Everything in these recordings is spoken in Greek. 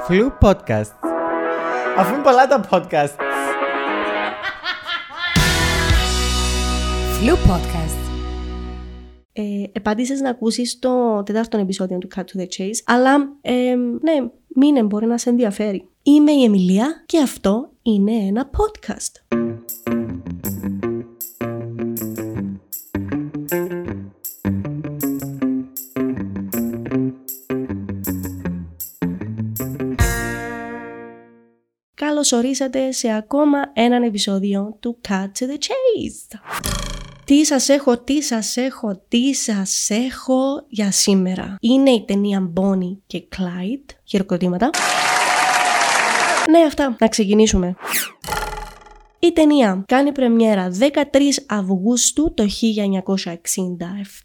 Φλου podcast. Αφού είναι πολλά τα podcast. Flu Podcast. Ε, επάντησες να ακούσεις το τέταρτο επεισόδιο του Cut to the Chase, αλλά ε, ναι, μήνε μπορεί να σε ενδιαφέρει. Είμαι η Εμιλία και αυτό είναι ένα podcast. Καλώς ορίσατε σε ακόμα έναν επεισόδιο του Cut to the Chase. Τι σας έχω, τι σας έχω, τι σας έχω για σήμερα. Είναι η ταινία Bonnie και Clyde. Χειροκροτήματα. Ναι, αυτά. Να ξεκινήσουμε. Η ταινία κάνει πρεμιέρα 13 Αυγούστου το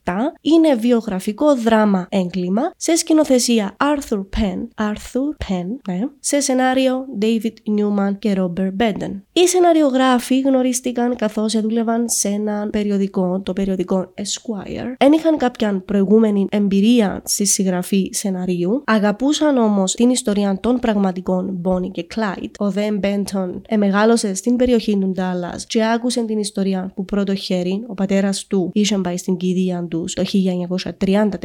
1967. Είναι βιογραφικό δράμα έγκλημα σε σκηνοθεσία Arthur Penn, Arthur Penn ναι, σε σενάριο David Newman και Robert Beden. Οι σεναριογράφοι γνωρίστηκαν καθώς δούλευαν σε ένα περιοδικό, το περιοδικό Esquire. Εν είχαν κάποια προηγούμενη εμπειρία στη συγγραφή σεναρίου, αγαπούσαν όμως την ιστορία των πραγματικών Bonnie και Clyde. Ο δε Benton εμεγάλωσε στην περιοχή του Ντάλλα και άκουσε την ιστορία που πρώτο χέρι ο πατέρας του είχε πάει στην κηδεία τους το 1934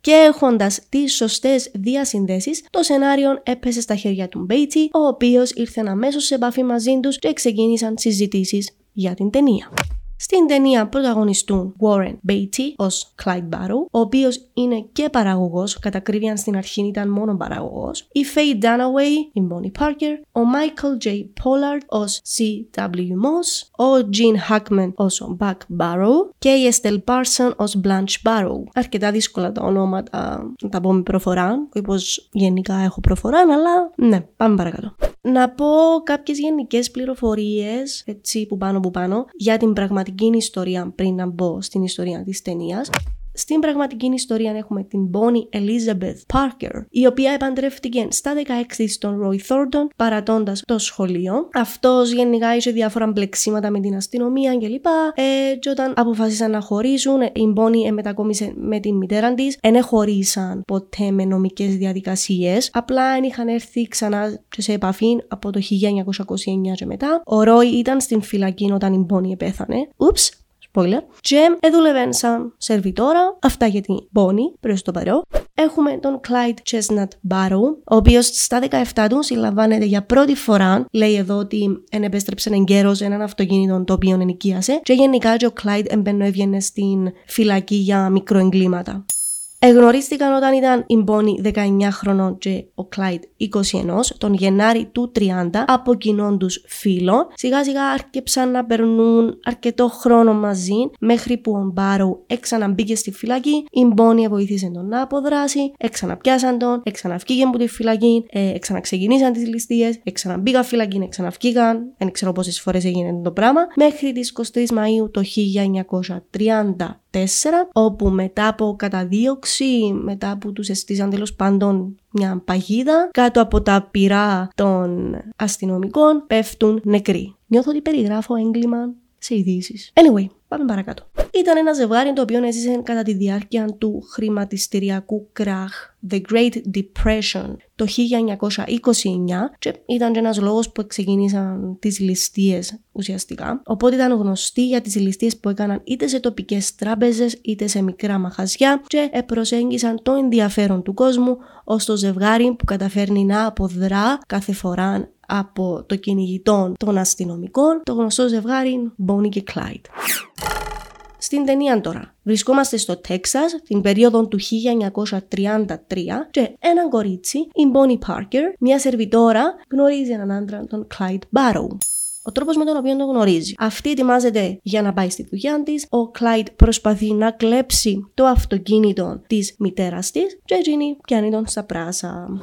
και έχοντας τις σωστές διασυνδέσεις, το σενάριο έπεσε στα χέρια του Beatty, ο οποίος ήρθε αμέσως σε επαφή μαζί τους και ξεκίνησαν συζητήσεις για την ταινία. Στην ταινία πρωταγωνιστούν Warren Beatty ως Clyde Barrow, ο οποίος είναι και παραγωγός, κατά ακρίβεια στην αρχή ήταν μόνο παραγωγός, η Faye Dunaway, η Bonnie Parker, ο Michael J. Pollard ως C.W. Moss, ο Gene Hackman ως Buck Barrow και η Estelle Parson ως Blanche Barrow. Αρκετά δύσκολα τα ονόματα να τα πω με προφορά, όπως γενικά έχω προφορά, αλλά ναι, πάμε παρακάτω. Να πω κάποιες γενικές πληροφορίες, έτσι που πάνω που πάνω, για την πραγματική ιστορία πριν να μπω στην ιστορία της ταινίας. Στην πραγματική ιστορία έχουμε την Bonnie Elizabeth Parker, η οποία επαντρεύτηκε στα 16 στον Roy Thornton, παρατώντας το σχολείο. Αυτός γενικά είχε διάφορα μπλεξίματα με την αστυνομία κλπ. Ε, και όταν αποφάσισαν να χωρίσουν, η Bonnie μετακόμισε με την μητέρα της. Δεν χωρίσαν ποτέ με νομικές διαδικασίες. Απλά δεν είχαν έρθει ξανά σε επαφή από το 1929 και μετά. Ο Roy ήταν στην φυλακή όταν η Bonnie πέθανε. Ούψ, spoiler. Και έδουλευε σαν σερβιτόρα, αυτά για την Bonnie, προς το παρό. Έχουμε τον Clyde Chestnut Barrow, ο οποίος στα 17 του συλλαμβάνεται για πρώτη φορά. Λέει εδώ ότι εν επέστρεψε εγκαίρω έναν αυτοκίνητο το οποίο ενοικίασε. Και γενικά και ο Clyde εμπαινό έβγαινε στην φυλακή για μικροεγκλήματα. Εγνωρίστηκαν όταν ήταν η Bonnie 19 χρονών και ο Clyde 21, τον Γενάρη του 30, από κοινών του φίλων. Σιγά σιγά άρχιψαν να περνούν αρκετό χρόνο μαζί, μέχρι που ο Μπάρου ξαναμπήκε στη φυλακή. Η Bonnie βοήθησε τον να αποδράσει, ξαναπιάσαν τον, ξαναφύγε από τη φυλακή, ε, ξαναξεκινήσαν τις ληστείες, ξαναμπήκαν φυλακή, ξαναφύγαν. Δεν ξέρω πόσες φορές έγινε το πράγμα, μέχρι τις 23 Μαου το 1930 όπου μετά από καταδίωξη, μετά που τους εστίζαν τέλος πάντων μια παγίδα, κάτω από τα πυρά των αστυνομικών πέφτουν νεκροί. Νιώθω ότι περιγράφω έγκλημα σε ειδήσεις. Anyway, πάμε παρακάτω. Ήταν ένα ζευγάρι το οποίο έζησε κατά τη διάρκεια του χρηματιστηριακού κράχ The Great Depression το 1929 και ήταν και ένας λόγος που ξεκίνησαν τις ληστείες ουσιαστικά. Οπότε ήταν γνωστοί για τις ληστείες που έκαναν είτε σε τοπικές τράπεζες είτε σε μικρά μαχαζιά και προσέγγισαν το ενδιαφέρον του κόσμου ως το ζευγάρι που καταφέρνει να αποδρά κάθε φορά από το κυνηγητό των αστυνομικών, το γνωστό ζευγάρι Bonnie και Clyde. Στην ταινία τώρα. Βρισκόμαστε στο Τέξας την περίοδο του 1933 και έναν κορίτσι, η Bonnie Parker, μια σερβιτόρα, γνωρίζει έναν άντρα, τον Clyde Barrow. Ο τρόπος με τον οποίο τον γνωρίζει. Αυτή ετοιμάζεται για να πάει στη δουλειά της. Ο Κλάιτ προσπαθεί να κλέψει το αυτοκίνητο της μητέρας της. Και εκείνη πιάνει τον στα πράσα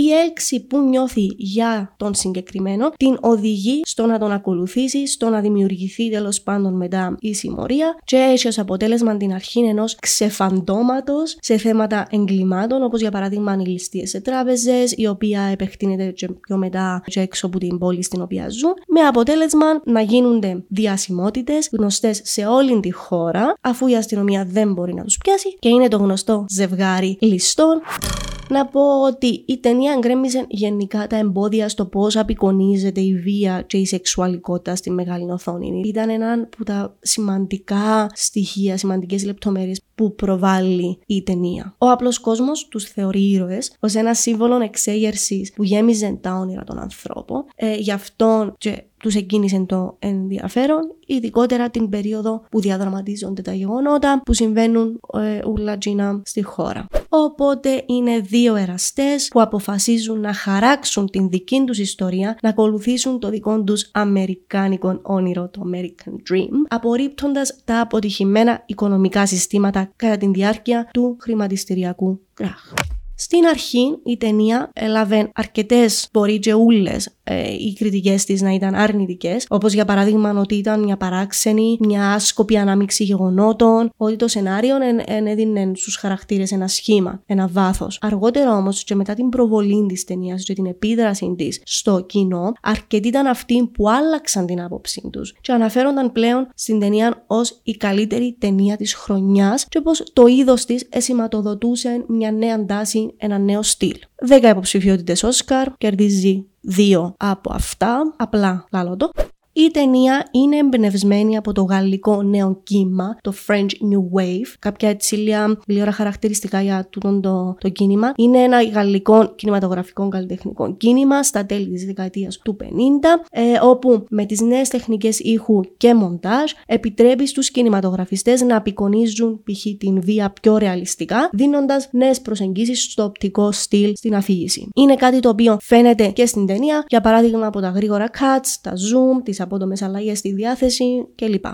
η έλξη που νιώθει για τον συγκεκριμένο την οδηγεί στο να τον ακολουθήσει, στο να δημιουργηθεί τέλος πάντων μετά η συμμορία και έχει ως αποτέλεσμα την αρχή ενός ξεφαντώματος σε θέματα εγκλημάτων, όπως για παράδειγμα ανηλιστίες σε τράπεζες, η οποία επεκτείνεται και πιο μετά και έξω από την πόλη στην οποία ζουν, με αποτέλεσμα να γίνονται διασημότητες γνωστές σε όλη τη χώρα, αφού η αστυνομία δεν μπορεί να τους πιάσει και είναι το γνωστό ζευγάρι ληστών Να πω ότι η ταινία εγκρέμιζε γενικά τα εμπόδια στο πώς απεικονίζεται η βία και η σεξουαλικότητα στη μεγάλη οθόνη. Ήταν ένα από τα σημαντικά στοιχεία, σημαντικές λεπτομέρειες που προβάλλει η ταινία. Ο απλός κόσμος τους θεωρεί ήρωες ως ένα σύμβολο εξέγερσης που γέμιζε τα όνειρα των ανθρώπων. Ε, γι' αυτό και τους εκκίνησε το ενδιαφέρον, ειδικότερα την περίοδο που διαδραματίζονται τα γεγονότα που συμβαίνουν ε, ούλα στη χώρα. Οπότε είναι δύο εραστές που αποφασίζουν να χαράξουν την δική τους ιστορία, να ακολουθήσουν το δικό τους αμερικάνικο όνειρο, το American Dream, απορρίπτοντας τα αποτυχημένα οικονομικά συστήματα κατά τη διάρκεια του χρηματιστηριακού κράχ. Στην αρχή η ταινία έλαβε αρκετές μπορεί και ούλε ε, οι κριτικές της να ήταν αρνητικές, όπως για παράδειγμα ότι ήταν μια παράξενη, μια άσκοπη ανάμειξη γεγονότων, ότι το σενάριο εν, έδινε στους χαρακτήρες ένα σχήμα, ένα βάθος. Αργότερα όμως και μετά την προβολή της ταινίας και την επίδραση της στο κοινό, αρκετοί ήταν αυτοί που άλλαξαν την άποψή τους και αναφέρονταν πλέον στην ταινία ως η καλύτερη ταινία της χρονιάς και πω το είδος της εσηματοδοτούσε μια νέα τάση ένα νέο στυλ. 10 υποψηφιότητες Όσκαρ, κερδίζει δύο από αυτά, απλά λάλο το. Η ταινία είναι εμπνευσμένη από το γαλλικό νέο κύμα, το French New Wave. Κάποια έτσι λίγα χαρακτηριστικά για τούτο το, το κίνημα. Είναι ένα γαλλικό κινηματογραφικό καλλιτεχνικό κίνημα στα τέλη της δεκαετίας του 50, ε, όπου με τις νέες τεχνικές ήχου και μοντάζ επιτρέπει στους κινηματογραφιστές να απεικονίζουν π.χ. την βία πιο ρεαλιστικά, δίνοντας νέες προσεγγίσεις στο οπτικό στυλ στην αφήγηση. Είναι κάτι το οποίο φαίνεται και στην ταινία, για παράδειγμα από τα γρήγορα cuts, τα zoom, τις απότομες αλλαγές στη διάθεση κλπ.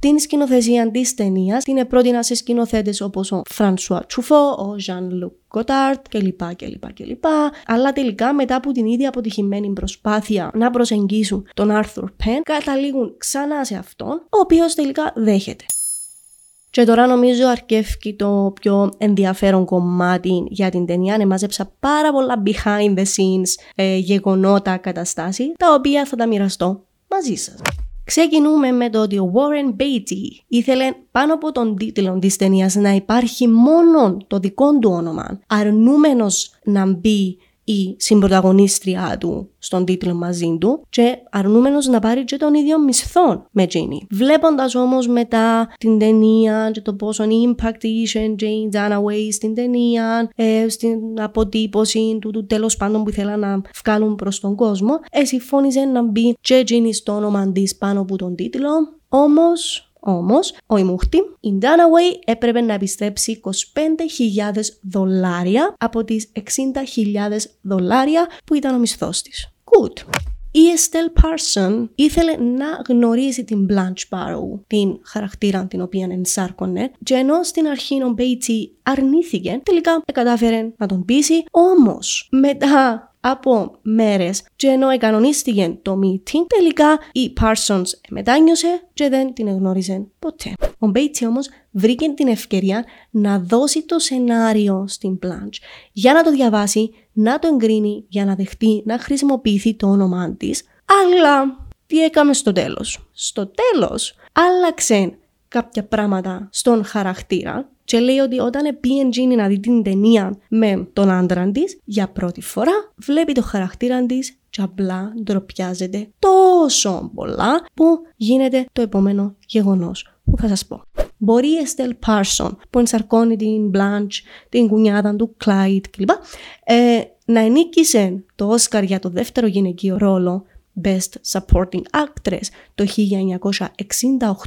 Την σκηνοθεσία της ταινίας την πρότεινα σε σκηνοθέτες όπως ο Φρανσουά Τσουφό, ο Ζαν Λουκ Κοτάρτ κλπ, κλπ, κλπ. Αλλά τελικά μετά από την ίδια αποτυχημένη προσπάθεια να προσεγγίσουν τον Άρθουρ Πεν, καταλήγουν ξανά σε αυτόν, ο οποίος τελικά δέχεται. Και τώρα νομίζω αρκεύει το πιο ενδιαφέρον κομμάτι για την ταινία. Εμάζεψα πάρα πολλά behind the scenes ε, γεγονότα, καταστάσεις, τα οποία θα τα μοιραστώ μαζί σας. Ξεκινούμε με το ότι ο Warren Beatty ήθελε πάνω από τον τίτλο της ταινίας να υπάρχει μόνο το δικό του όνομα, αρνούμενος να μπει η συμπροταγωνίστρια του στον τίτλο μαζί του και αρνούμενος να πάρει και τον ίδιο μισθό με Τζίνι. Βλέποντας όμως μετά την ταινία και το πόσο impact είχε Jane Dunaway στην ταινία, ε, στην αποτύπωση του, του τέλος πάντων που ήθελα να βγάλουν προς τον κόσμο, ε, συμφώνησε να μπει και Τζίνι στο όνομα της πάνω από τον τίτλο, όμως Όμως, ο Ιμούχτη, η Dunaway έπρεπε να επιστρέψει 25.000 δολάρια από τις 60.000 δολάρια που ήταν ο μισθός της. Good. Η Estelle Parson ήθελε να γνωρίσει την Blanche Barrow, την χαρακτήρα την οποία ενσάρκωνε, και ενώ στην αρχή ο Beatty αρνήθηκε, τελικά κατάφερε να τον πείσει, όμως μετά από μέρες και ενώ εκανονίστηκε το meeting, τελικά η Parsons μετάνιωσε και δεν την εγνώριζε ποτέ. Ο Μπέιτσι όμως βρήκε την ευκαιρία να δώσει το σενάριο στην Blanche για να το διαβάσει, να το εγκρίνει, για να δεχτεί να χρησιμοποιηθεί το όνομά της. Αλλά τι έκαμε στο τέλος; Στο τέλος άλλαξε κάποια πράγματα στον χαρακτήρα και λέει ότι όταν πήγε να δει την ταινία με τον άντρα της, για πρώτη φορά βλέπει το χαρακτήρα της και απλά ντροπιάζεται τόσο πολλά που γίνεται το επόμενο γεγονός που θα σας πω. Μπορεί η Εστέλ Πάρσον που ενσαρκώνει την Blanche, την κουνιάδα του Clyde κλπ. Ε, να ενίκησε το Όσκαρ για το δεύτερο γυναικείο ρόλο Best Supporting Actress το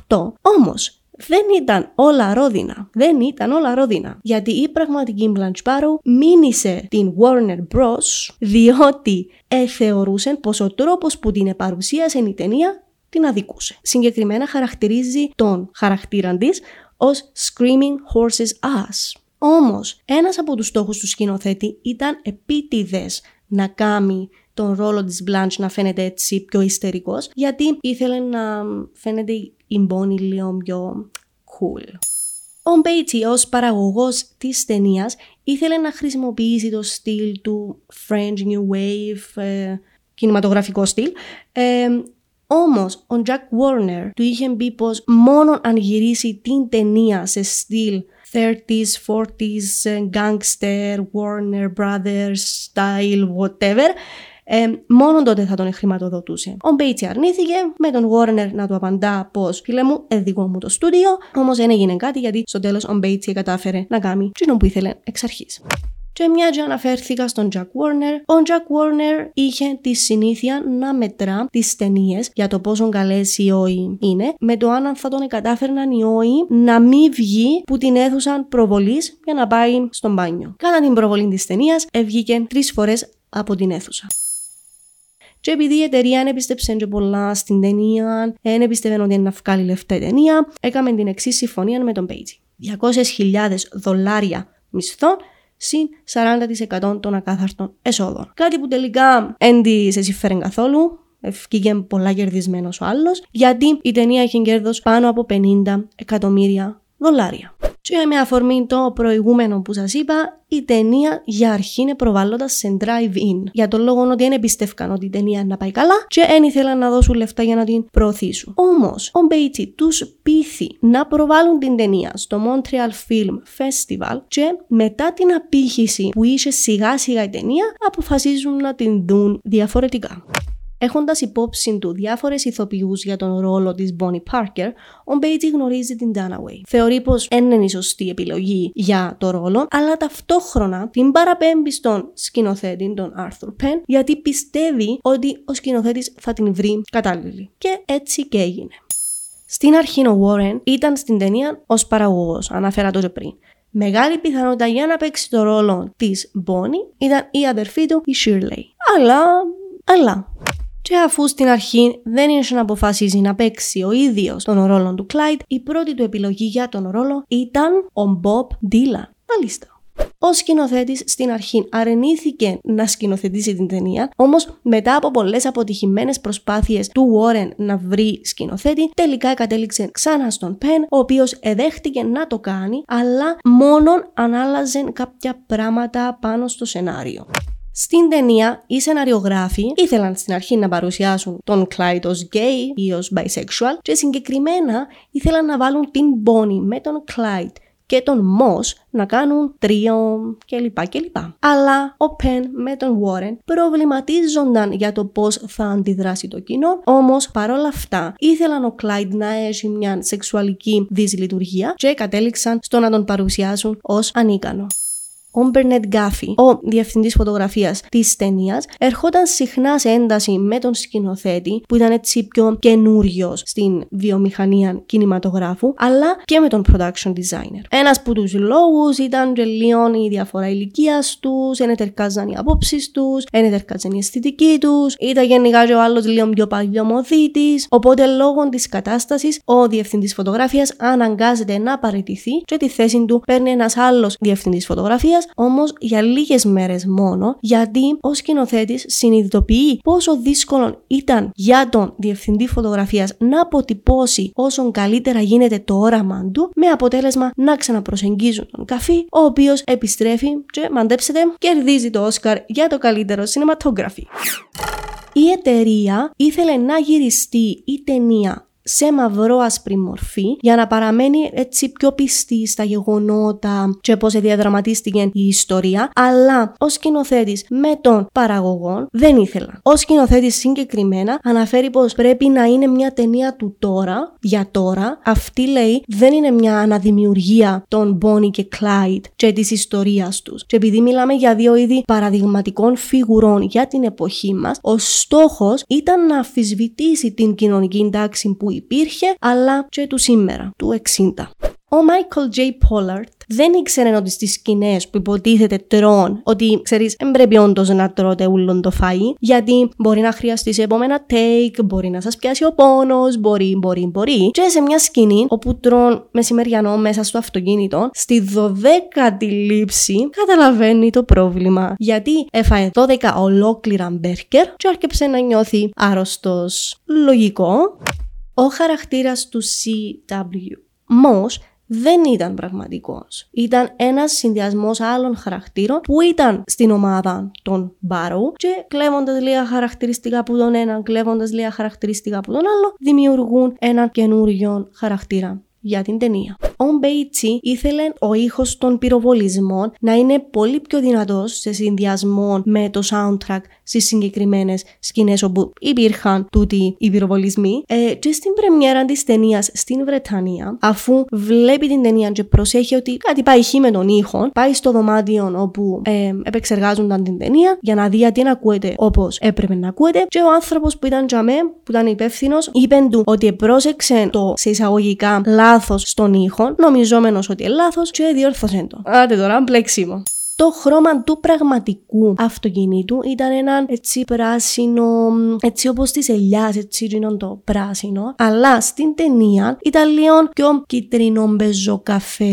1968, όμως δεν ήταν όλα ρόδινα. Δεν ήταν όλα ρόδινα. Γιατί η πραγματική Blanche Barrow μήνυσε την Warner Bros. διότι ε, θεωρούσαν πως ο τρόπος που την παρουσίασε η ταινία την αδικούσε. Συγκεκριμένα χαρακτηρίζει τον χαρακτήρα της ως Screaming Horses Ass. Όμως, ένας από τους στόχους του σκηνοθέτη ήταν επίτηδες να κάνει τον ρόλο της Blanche να φαίνεται έτσι πιο ιστερικός, γιατί ήθελε να φαίνεται η Μπόνι λίγο πιο cool. Ο Μπέιτσι ως παραγωγός της ταινίας ήθελε να χρησιμοποιήσει το στυλ του French New Wave, ε, κινηματογραφικό στυλ, ε, όμως ο Jack Warner του είχε πει πως μόνο αν γυρίσει την ταινία σε στυλ 30s, 40s, ε, gangster, Warner Brothers, style, whatever, ε, μόνο τότε θα τον χρηματοδοτούσε. Ο Beatty αρνήθηκε, με τον Warner να του απαντά πως φίλε μου, εδικό μου το στούντιο, όμως δεν έγινε κάτι γιατί στο τέλος ο Beatty κατάφερε να κάνει τι που ήθελε εξ αρχής. Και μια και αναφέρθηκα στον Jack Warner, ο Jack Warner είχε τη συνήθεια να μετρά τις ταινίες για το πόσο καλές ή όχι είναι, με το αν θα τον κατάφερναν ή όχι να μην βγει που την έδωσαν προβολής για να πάει στον μπάνιο. Κατά την προβολή της ταινίας, βγήκε τρεις φορές από την αίθουσα. Και επειδή η εταιρεία δεν έπιστεψε και πολλά στην ταινία, δεν έπιστευε ότι είναι να βγάλει λεφτά η ταινία, έκαμε την εξής συμφωνία με τον Page. 200.000 δολάρια μισθό συν 40% των ακάθαρτων εσόδων. Κάτι που τελικά δεν της συμφέρει καθόλου, εφκήκε πολλά κερδισμένος ο άλλος, γιατί η ταινία είχε κέρδος πάνω από 50 εκατομμύρια δολάρια. Και με αφορμή το προηγούμενο που σας είπα, η ταινία για αρχή επροβάλλετουν σε drive-in. Για τον λόγο ότι δεν εμπιστεύκαν ότι η ταινία να πάει καλά και δεν ήθελαν να δώσουν λεφτά για να την προωθήσουν. Όμως, ο Beatty τους πείθει να προβάλλουν την ταινία στο Montreal Film Festival και μετά την απήχηση που είχε σιγά σιγά η ταινία, αποφασίζουν να την δουν διαφορετικά. Έχοντας υπόψη του διάφορες ηθοποιούς για τον ρόλο της Bonnie Parker, ο Μπέιτζι γνωρίζει την Dunaway. Θεωρεί πως δεν είναι η σωστή επιλογή για το ρόλο, αλλά ταυτόχρονα την παραπέμπει στον σκηνοθέτη, τον Arthur Penn, γιατί πιστεύει ότι ο σκηνοθέτης θα την βρει κατάλληλη. Και έτσι και έγινε. Στην αρχή ο Warren ήταν στην ταινία ως παραγωγός, αναφέρα το πριν. Μεγάλη πιθανότητα για να παίξει το ρόλο της Bonnie ήταν η αδερφή του, η Shirley. Αλλά, αλλά, και αφού στην αρχή δεν ήρθε να αποφασίζει να παίξει ο ίδιος τον ρόλο του Κλάιτ, η πρώτη του επιλογή για τον ρόλο ήταν ο Μπομπ Ντίλαν. Μάλιστα. Ο σκηνοθέτης στην αρχή αρνήθηκε να σκηνοθετήσει την ταινία, όμως μετά από πολλές αποτυχημένες προσπάθειες του Warren να βρει σκηνοθέτη, τελικά κατέληξε ξανά στον Πεν, ο οποίος εδέχτηκε να το κάνει, αλλά μόνο αν άλλαζε κάποια πράγματα πάνω στο σενάριο. Στην ταινία, οι σεναριογράφοι ήθελαν στην αρχή να παρουσιάσουν τον Clyde ως gay ή ως bisexual και συγκεκριμένα ήθελαν να βάλουν την Bonnie με τον Clyde και τον Moss να κάνουν τρίο κλπ. κλπ. Αλλά ο Penn με τον Warren προβληματίζονταν για το πώς θα αντιδράσει το κοινό, όμως παρόλα αυτά ήθελαν ο Clyde να έχει μια σεξουαλική δυσλειτουργία και κατέληξαν στο να τον παρουσιάσουν ως ανίκανο. Ο Μπερνέτ Γκάφι, ο διευθυντής φωτογραφίας της ταινίας, ερχόταν συχνά σε ένταση με τον σκηνοθέτη, που ήταν έτσι πιο καινούριος στην βιομηχανία κινηματογράφου, αλλά και με τον production designer. Ένας από τους λόγους ήταν και λίγο η διαφορά ηλικίας τους, δεν ετερκάζαν οι απόψεις τους, δεν ετερκάζαν η αισθητική τους, ήταν γενικά και ο άλλος λίγο πιο παλιωμοδίτη. Οπότε, λόγω της κατάστασης, ο διευθυντής φωτογραφίας αναγκάζεται να παραιτηθεί και τη θέση του παίρνει ένας άλλος διευθυντής φωτογραφίας όμως για λίγες μέρες μόνο, γιατί ο σκηνοθέτης συνειδητοποιεί πόσο δύσκολο ήταν για τον διευθυντή φωτογραφίας να αποτυπώσει όσο καλύτερα γίνεται το όραμα του, με αποτέλεσμα να ξαναπροσεγγίζουν τον καφί, ο οποίος επιστρέφει και μαντέψετε, κερδίζει το Όσκαρ για το καλύτερο cinematography. Η εταιρεία ήθελε να γυριστεί η ταινία σε μαυρό-άσπρη μορφή για να παραμένει έτσι πιο πιστή στα γεγονότα και πώς διαδραματίστηκε η ιστορία αλλά ο σκηνοθέτης με τον παραγωγό δεν ήθελα. Ο σκηνοθέτης συγκεκριμένα αναφέρει πως πρέπει να είναι μια ταινία του τώρα, για τώρα. Αυτή λέει δεν είναι μια αναδημιουργία των Bonnie και Clyde και της ιστορίας τους. Και επειδή μιλάμε για δύο είδη παραδειγματικών φιγουρών για την εποχή μας, ο στόχος ήταν να αφισβητήσει την κοινωνική τάξη που υπήρχε, αλλά και του σήμερα, του 60. Ο Michael J. Pollard δεν ήξερε ότι στις σκηνές που υποτίθεται τρών, ότι ξέρεις, δεν πρέπει όντως να τρώτε ούλον το φαΐ, γιατί μπορεί να χρειαστείς σε επόμενα take, μπορεί να σας πιάσει ο πόνος, μπορεί, μπορεί, μπορεί. Και σε μια σκηνή όπου τρών μεσημεριανό μέσα στο αυτοκίνητο, στη 12η λήψη καταλαβαίνει το πρόβλημα. Γιατί έφαε 12 ολόκληρα μπέρκερ και άρχισε να νιώθει άρρωστος. Λογικό. Ο χαρακτήρας του CW Moss δεν ήταν πραγματικός. Ήταν ένας συνδυασμός άλλων χαρακτήρων που ήταν στην ομάδα των Barrow και κλέβοντας λίγα χαρακτηριστικά από τον ένα, κλέβοντας λίγα χαρακτηριστικά από τον άλλο, δημιουργούν έναν καινούριο χαρακτήρα για την ταινία. Ο Μπέιτσι ήθελε ο ήχος των πυροβολισμών να είναι πολύ πιο δυνατός σε συνδυασμό με το soundtrack στις συγκεκριμένες σκηνές όπου υπήρχαν τούτοι οι πυροβολισμοί. Ε, και στην πρεμιέρα της ταινίας στην Βρετανία, αφού βλέπει την ταινία και προσέχει ότι κάτι πάει χει με τον ήχο, πάει στο δωμάτιο όπου ε, επεξεργάζονταν την ταινία για να δει γιατί να ακούεται όπως έπρεπε να ακούεται. Και ο άνθρωπος που ήταν τζαμέ, που ήταν υπεύθυνος, είπε του ότι πρόσεξε το σε εισαγωγικά λάθος στον ήχο, νομιζόμενος ότι είναι λάθος, και διόρθωσε το. Άτε τώρα, μπλέξιμο το χρώμα του πραγματικού αυτοκινήτου ήταν ένα έτσι πράσινο, έτσι όπως της ελιάς, έτσι είναι το πράσινο. Αλλά στην ταινία ήταν λίγο πιο κίτρινο καφέ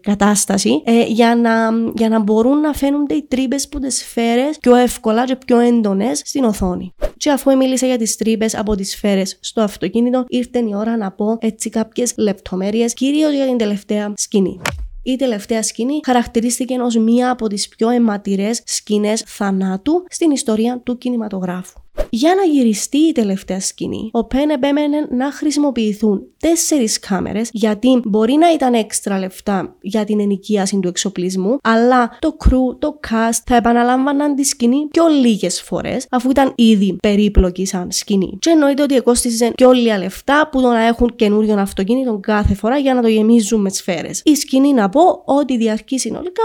κατάσταση ε, για, να, για να μπορούν να φαίνονται οι τρύπες που τις σφαίρες πιο εύκολα και πιο έντονες στην οθόνη. Και αφού μίλησα για τις τρύπες από τις σφαίρες στο αυτοκίνητο, ήρθε η ώρα να πω έτσι κάποιες λεπτομέρειες, κυρίως για την τελευταία σκηνή. Η τελευταία σκηνή χαρακτηρίστηκε ως μία από τις πιο αιματηρές σκηνές θανάτου στην ιστορία του κινηματογράφου. Για να γυριστεί η τελευταία σκηνή, ο Πεν επέμενε να χρησιμοποιηθούν τέσσερις κάμερες, γιατί μπορεί να ήταν έξτρα λεφτά για την ενοικίαση του εξοπλισμού, αλλά το crew, το cast θα επαναλάμβαναν τη σκηνή πιο λίγες φορές, αφού ήταν ήδη περίπλοκη σαν σκηνή. Και εννοείται ότι εκόστησε πιο λίγα λεφτά που το να έχουν καινούριο αυτοκίνητο κάθε φορά για να το γεμίζουν με σφαίρες. Η σκηνή να πω ότι διαρκεί συνολικά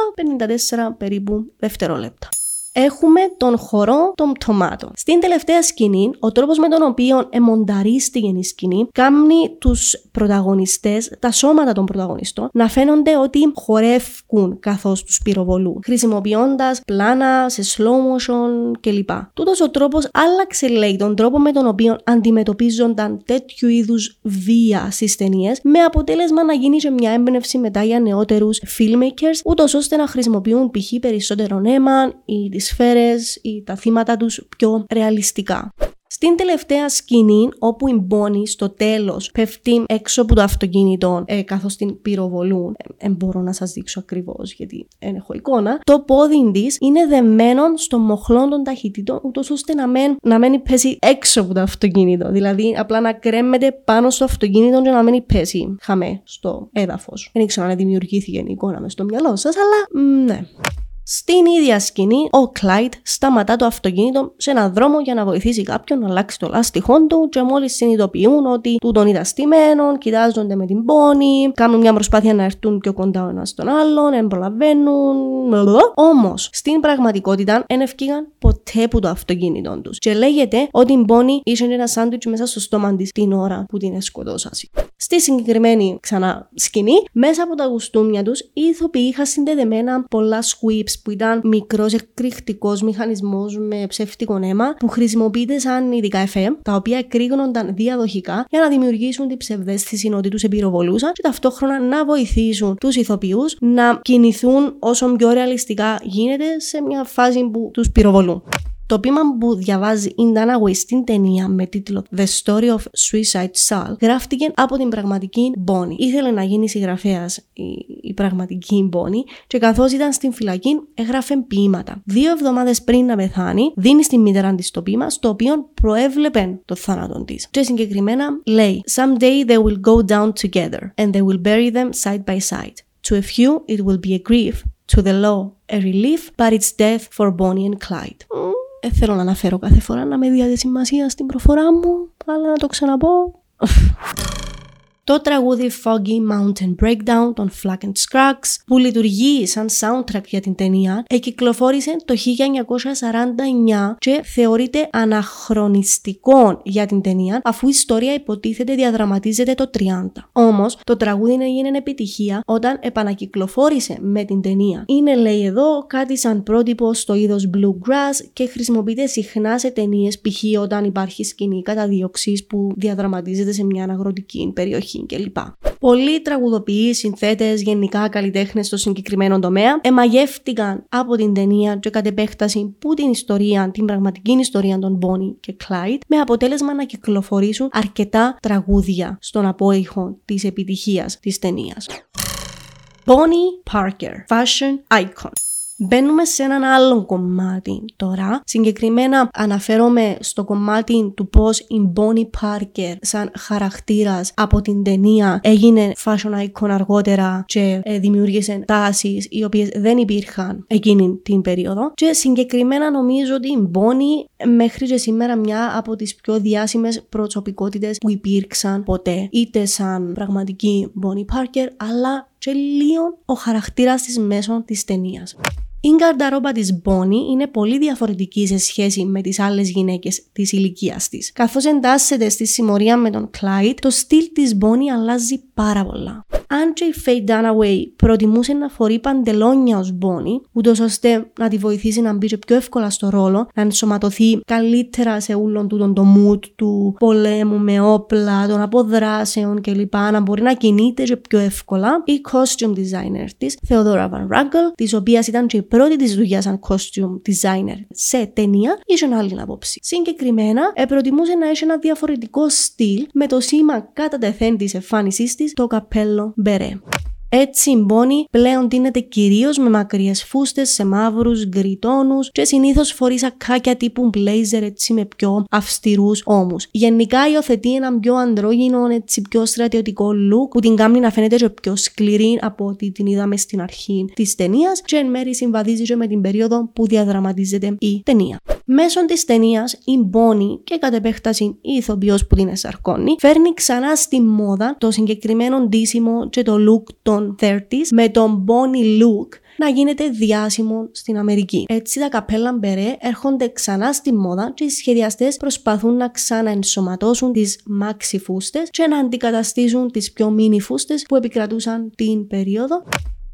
54 περίπου δευτερόλεπτα έχουμε τον χορό των τομάτων. Στην τελευταία σκηνή, ο τρόπος με τον οποίο εμονταρίστηκε η σκηνή κάνει τους πρωταγωνιστές, τα σώματα των πρωταγωνιστών, να φαίνονται ότι χορεύουν καθώς τους πυροβολούν, χρησιμοποιώντας πλάνα σε slow motion κλπ. Τούτος ο τρόπος άλλαξε, λέει, τον τρόπο με τον οποίο αντιμετωπίζονταν τέτοιου είδους βία στις ταινίες, με αποτέλεσμα να γίνει και μια έμπνευση μετά για νεότερους filmmakers, ούτως ώστε να χρησιμοποιούν π.χ. περισσότερο αίμα ή σφαίρες ή τα θύματα τους πιο ρεαλιστικά. Στην τελευταία σκηνή, όπου η Μπόνι στο τέλος πέφτει έξω από το αυτοκίνητο ε, καθώς την πυροβολούν, δεν ε, μπορώ να σας δείξω ακριβώς γιατί δεν έχω εικόνα, το πόδι της είναι δεμένο στο μοχλό των ταχυτήτων, ούτως ώστε να, μεν, να μένει πέσει έξω από το αυτοκίνητο. Δηλαδή, απλά να κρέμεται πάνω στο αυτοκίνητο και να μένει πέσει χαμέ στο έδαφος. Δεν ήξερα να δημιουργήθηκε η εικόνα μες στο μυαλό σας, αλλά ναι. Στην ίδια σκηνή, ο Κλάιτ σταματά το αυτοκίνητο σε έναν δρόμο για να βοηθήσει κάποιον να αλλάξει το λάστιχό του και μόλις συνειδητοποιούν ότι του τον είδα στημένο, κοιτάζονται με την πόνη, κάνουν μια προσπάθεια να έρθουν πιο κοντά ο ένας στον άλλον, εμπρολαβαίνουν. Όμως, στην πραγματικότητα, δεν ευκήγαν ποτέ που το αυτοκίνητο τους. Και λέγεται ότι η πόνη είχε ένα σάντουιτς μέσα στο στόμα της την ώρα που την σκοτώσασαι. Στη συγκεκριμένη ξανά σκηνή, μέσα από τα γουστούμια τους, οι ηθοποιοί είχαν συνδεδεμένα πολλά sweeps που ήταν μικρός εκρηκτικός μηχανισμός με ψεύτικο αίμα που χρησιμοποιείται σαν ειδικά εφέ, τα οποία εκρήγνονταν διαδοχικά για να δημιουργήσουν την ψευδέστηση ότι τους επιρροβολούσαν και ταυτόχρονα να βοηθήσουν τους ηθοποιούς να κινηθούν όσο πιο ρεαλιστικά γίνεται σε μια φάση που τους πυροβολούν. Το ποίημα που διαβάζει η Dana Way στην ταινία με τίτλο The Story of Suicide Sal γράφτηκε από την πραγματική Bonnie. Ήθελε να γίνει συγγραφέας η, η πραγματική Bonnie και καθώς ήταν στην φυλακή έγραφε ποίηματα. Δύο εβδομάδες πριν να πεθάνει, δίνει στη μήτερα της το ποίημα, στο οποίο προέβλεπε το θάνατο της. Και συγκεκριμένα λέει: Someday they will go down together and they will bury them side by side. To a few, it will be a grief. To the law, a relief, but it's death for Bonnie and Clyde. Δεν θέλω να αναφέρω κάθε φορά να με διάδει σημασία στην προφορά μου, αλλά να το ξαναπώ. Το τραγούδι Foggy Mountain Breakdown των Flack and Scrags που λειτουργεί σαν soundtrack για την ταινία εκυκλοφόρησε το 1949 και θεωρείται αναχρονιστικό για την ταινία αφού η ιστορία υποτίθεται διαδραματίζεται το 30. Όμως το τραγούδι έγινε επιτυχία όταν επανακυκλοφόρησε με την ταινία. Είναι λέει εδώ κάτι σαν πρότυπο στο είδος bluegrass και χρησιμοποιείται συχνά σε ταινίες π.χ. όταν υπάρχει σκηνή καταδίωξη που διαδραματίζεται σε μια αναγροτική περιοχή κλπ. Πολλοί τραγουδοποιοί, συνθέτες, γενικά καλλιτέχνες στο συγκεκριμένο τομέα εμαγεύτηκαν από την ταινία και κατ' επέκταση που την ιστορία, την πραγματική ιστορία των Bonnie και Clyde, με αποτέλεσμα να κυκλοφορήσουν αρκετά τραγούδια στον απόϊχο της επιτυχίας της ταινίας. Bonnie Parker, fashion icon. Μπαίνουμε σε έναν άλλο κομμάτι τώρα. Συγκεκριμένα αναφέρομαι στο κομμάτι του πώς η Bonnie Parker σαν χαρακτήρας από την ταινία έγινε fashion icon αργότερα και ε, δημιούργησε τάσεις οι οποίες δεν υπήρχαν εκείνη την περίοδο. Και συγκεκριμένα νομίζω ότι η Bonnie μέχρι και σήμερα μια από τις πιο διάσημες προσωπικότητες που υπήρξαν ποτέ. Είτε σαν πραγματική Bonnie Parker αλλά και λίγο ο χαρακτήρας της μέσω της ταινίας. Η γκαρνταρόμπα της Bonnie είναι πολύ διαφορετική σε σχέση με τις άλλες γυναίκες της ηλικίας της. Καθώς εντάσσεται στη συμμορία με τον Clyde, το στυλ της Bonnie αλλάζει πάρα πολλά. Αν και η Faye Dunaway προτιμούσε να φορεί παντελόνια ως Bonnie, ούτως ώστε να τη βοηθήσει να μπει πιο εύκολα στο ρόλο, να ενσωματωθεί καλύτερα σε όλον του το mood του πολέμου με όπλα, των αποδράσεων κλπ. Να μπορεί να κινείται και πιο εύκολα, η costume designer της, Theodora Van Rankle, της οποίας ήταν και η πρώτη της δουλειάς σαν costume designer σε ταινία, είχε άλλη άποψη. Συγκεκριμένα, προτιμούσε να έχει ένα διαφορετικό στυλ με το σήμα κατά τεθέν της εμφάνισής της, το καπέλο μπερέ. Έτσι η μπόνη πλέον τίνεται κυρίως με μακριές φούστες σε μαύρους, γκρι και συνήθως φορείς ακάκια τύπου blazer έτσι με πιο αυστηρούς ώμους. Γενικά υιοθετεί ένα πιο αντρόγινο, έτσι πιο στρατιωτικό look που την κάνει να φαίνεται και πιο σκληρή από ό,τι την είδαμε στην αρχή της ταινίας και εν μέρει συμβαδίζει και με την περίοδο που διαδραματίζεται η ταινία. Μέσω της ταινίας, η Μπόνι και κατ' επέκταση η ηθοποιός που την εσαρκώνει, φέρνει ξανά στη μόδα το συγκεκριμένο ντύσιμο και το look των 30s με τον Bonnie look να γίνεται διάσημο στην Αμερική. Έτσι τα καπέλα μπερέ έρχονται ξανά στη μόδα και οι σχεδιαστές προσπαθούν να ξαναενσωματώσουν τις μάξι φούστες και να αντικαταστήσουν τις πιο μίνι φούστες που επικρατούσαν την περίοδο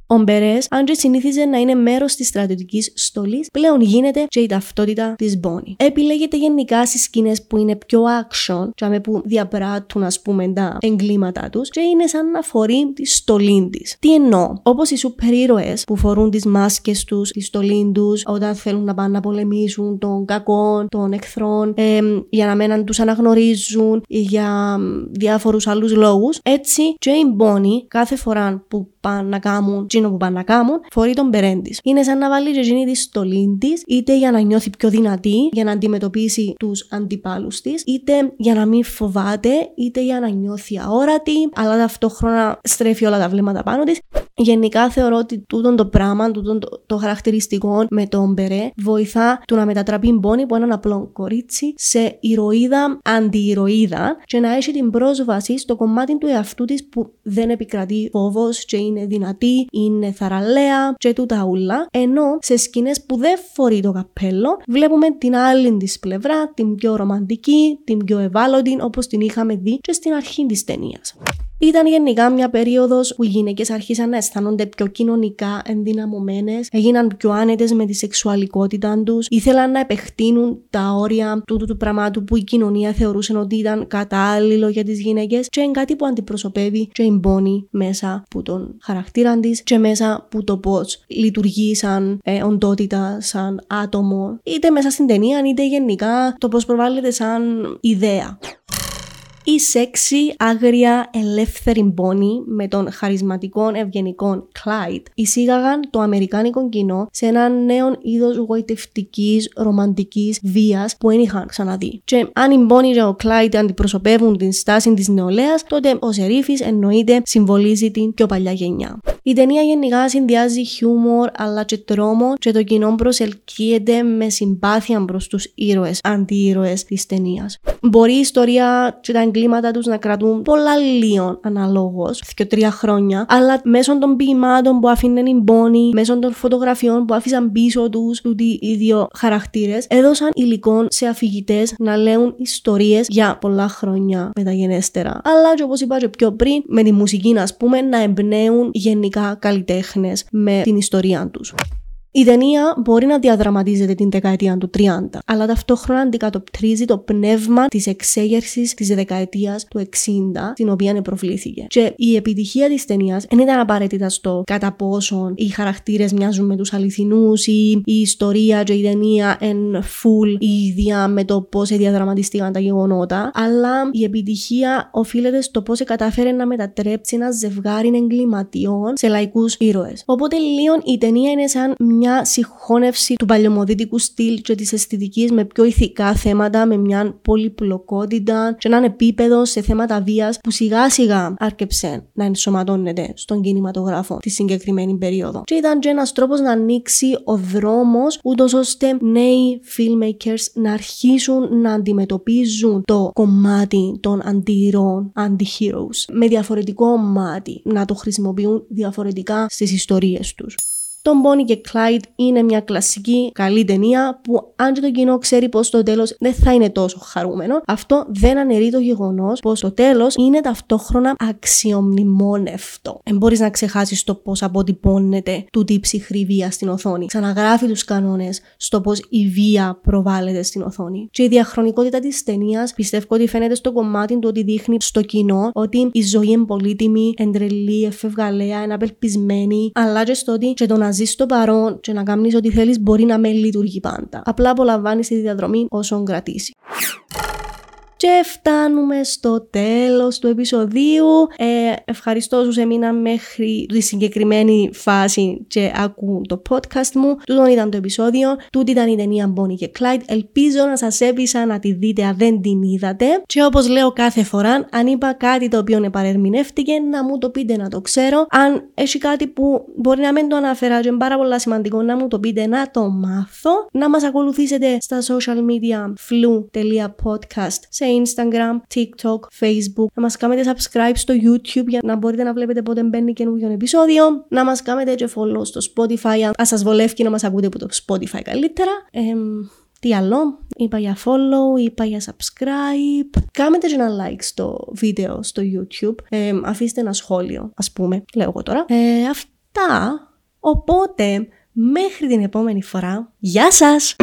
ο Μπερές, αν και συνήθιζε να είναι μέρος της στρατιωτικής στολής, πλέον γίνεται και η ταυτότητα της Μπόνι. Επιλέγεται γενικά στις σκηνές που είναι πιο action, και που διαπράττουν, ας πούμε, τα εγκλήματά τους, και είναι σαν να φορεί τη στολή της. Τι εννοώ, όπως οι σούπερ ήρωε που φορούν τις μάσκες τους, τη στολή τους, όταν θέλουν να πάνε να πολεμήσουν των κακών, των εχθρών, ε, για να μέναν τους αναγνωρίζουν ή για διάφορους άλλους λόγους. Έτσι, και η Μπόνι κάθε φορά που πάνε να κάνουν εκείνο που πάνε να κάνουν, φορεί τον περέν Είναι σαν να βάλει και εκείνη τη στολή της, είτε για να νιώθει πιο δυνατή, για να αντιμετωπίσει τους αντιπάλους της, είτε για να μην φοβάται, είτε για να νιώθει αόρατη, αλλά ταυτόχρονα στρέφει όλα τα βλέμματα πάνω της. Γενικά θεωρώ ότι τούτο το πράγμα, τούτο το, το χαρακτηριστικό με τον Μπερέ βοηθά του να μετατραπεί μπόνι από έναν απλό κορίτσι σε ηρωίδα, αντιηρωίδα και να έχει την πρόσβαση στο κομμάτι του εαυτού της που δεν επικρατεί φόβος και είναι δυνατή, είναι θαραλέα και τούτα ούλα. Ενώ σε σκηνές που δεν φορεί το καπέλο, βλέπουμε την άλλη της πλευρά, την πιο ρομαντική, την πιο ευάλωτη, όπως την είχαμε δει και στην αρχή της ταινίας. Ήταν γενικά μια περίοδος που οι γυναίκες άρχισαν να αισθάνονται πιο κοινωνικά ενδυναμωμένες, έγιναν πιο άνετες με τη σεξουαλικότητα τους, ήθελαν να επεκτείνουν τα όρια τούτου του πραγμάτου που η κοινωνία θεωρούσε ότι ήταν κατάλληλο για τις γυναίκες και είναι κάτι που αντιπροσωπεύει και η Μπόνι μέσα από τον χαρακτήρα της και μέσα από το πώς λειτουργεί σαν ε, οντότητα, σαν άτομο, είτε μέσα στην ταινία είτε γενικά το πώς προβάλλεται σαν ιδέα η σεξι, άγρια, ελεύθερη μπόνη με τον χαρισματικό ευγενικό Clyde εισήγαγαν το αμερικάνικο κοινό σε ένα νέο είδος γοητευτικής, ρομαντικής βίας που δεν είχαν ξαναδεί. Και αν η Μπόνι και ο Clyde αντιπροσωπεύουν την στάση της νεολαίας, τότε ο Σερίφης εννοείται συμβολίζει την πιο παλιά γενιά. Η ταινία γενικά συνδυάζει χιούμορ αλλά και τρόμο και το κοινό προσελκύεται με συμπάθεια προς τους ήρωες, αντίρωε της ταινίας. Μπορεί η ιστορία και τα εγκλήματα τους να κρατούν πολλά λίγο αναλόγως, δύο-τρία χρόνια, αλλά μέσω των ποιημάτων που αφήνουν οι μπόνοι, μέσω των φωτογραφιών που άφησαν πίσω τους τούτοι οι δύο χαρακτήρες, έδωσαν υλικό σε αφηγητές να λέουν ιστορίες για πολλά χρόνια μεταγενέστερα. Αλλά και όπως είπα και πιο πριν, με τη μουσική, ας πούμε, να εμπνέουν γενικά καλλιτέχνες με την ιστορία τους. Η ταινία μπορεί να διαδραματίζεται την δεκαετία του 30, αλλά ταυτόχρονα αντικατοπτρίζει το πνεύμα της εξέγερσης της δεκαετίας του 60, την οποία προβλήθηκε. Και η επιτυχία της ταινίας δεν ήταν απαραίτητα στο κατά πόσον οι χαρακτήρες μοιάζουν με τους αληθινούς ή η ιστορία και η ταινία εν full η ίδια με το πώς διαδραματίστηκαν τα γεγονότα, αλλά η επιτυχία οφείλεται στο πώς κατάφερε να μετατρέψει ένα ζευγάρι εγκληματιών σε λαϊκούς ήρωες. Οπότε λίγο η ταινία είναι σαν μια μια συγχώνευση του παλαιομοδίτικου στυλ και της αισθητικής με πιο ηθικά θέματα, με μια πολυπλοκότητα και έναν επίπεδο σε θέματα βίας που σιγά σιγά άρκεψε να ενσωματώνεται στον κινηματογράφο τη συγκεκριμένη περίοδο. Και ήταν και ένας τρόπος να ανοίξει ο δρόμος, ούτως ώστε νέοι filmmakers να αρχίσουν να αντιμετωπίζουν το κομμάτι των αντιρών, anti-heroes, με διαφορετικό μάτι, να το χρησιμοποιούν διαφορετικά στις ιστορίες τους. Το Bonnie και Clyde είναι μια κλασική καλή ταινία που αν και το κοινό ξέρει πως το τέλος δεν θα είναι τόσο χαρούμενο, αυτό δεν αναιρεί το γεγονός πως το τέλος είναι ταυτόχρονα αξιομνημόνευτο. Δεν μπορείς να ξεχάσεις το πώς αποτυπώνεται τούτη η ψυχρή βία στην οθόνη. Ξαναγράφει τους κανόνες στο πώς η βία προβάλλεται στην οθόνη. Και η διαχρονικότητα της ταινίας πιστεύω ότι φαίνεται στο κομμάτι του ότι δείχνει στο κοινό ότι η ζωή είναι πολύτιμη, εντρελή, εφευγαλέα, εναπελπισμένη, αλλά και στο ότι και το να ζεις στο παρόν και να κάνεις ό,τι θέλεις μπορεί να με λειτουργεί πάντα. Απλά απολαμβάνεις τη διαδρομή όσο κρατήσεις. Και φτάνουμε στο τέλος του επεισοδίου. Ε, ευχαριστώ όσους έμειναν μέχρι τη συγκεκριμένη φάση και ακούν το podcast μου. Τούτο ήταν το επεισόδιο. Τούτη ήταν η ταινία Bonnie και Clyde. Ελπίζω να σας έπεισα να τη δείτε αν δεν την είδατε. Και όπως λέω κάθε φορά, αν είπα κάτι το οποίο επαρερμηνεύτηκε, να μου το πείτε να το ξέρω. Αν έχει κάτι που μπορεί να μην το αναφέρα και είναι πάρα πολύ σημαντικό να μου το πείτε να το μάθω. Να μας ακολουθήσετε στα social media flu.podcast σε Instagram, TikTok, Facebook. Να μας κάνετε subscribe στο YouTube για να μπορείτε να βλέπετε πότε μπαίνει καινούργιο επεισόδιο. Να μας κάνετε και follow στο Spotify αν σας βολεύει να μας ακούτε από το Spotify καλύτερα. Ε, τι άλλο, είπα για follow, είπα για subscribe. Κάμετε και ένα like στο βίντεο στο YouTube. Ε, αφήστε ένα σχόλιο, ας πούμε, λέω εγώ τώρα. Ε, αυτά, οπότε μέχρι την επόμενη φορά, γεια σας!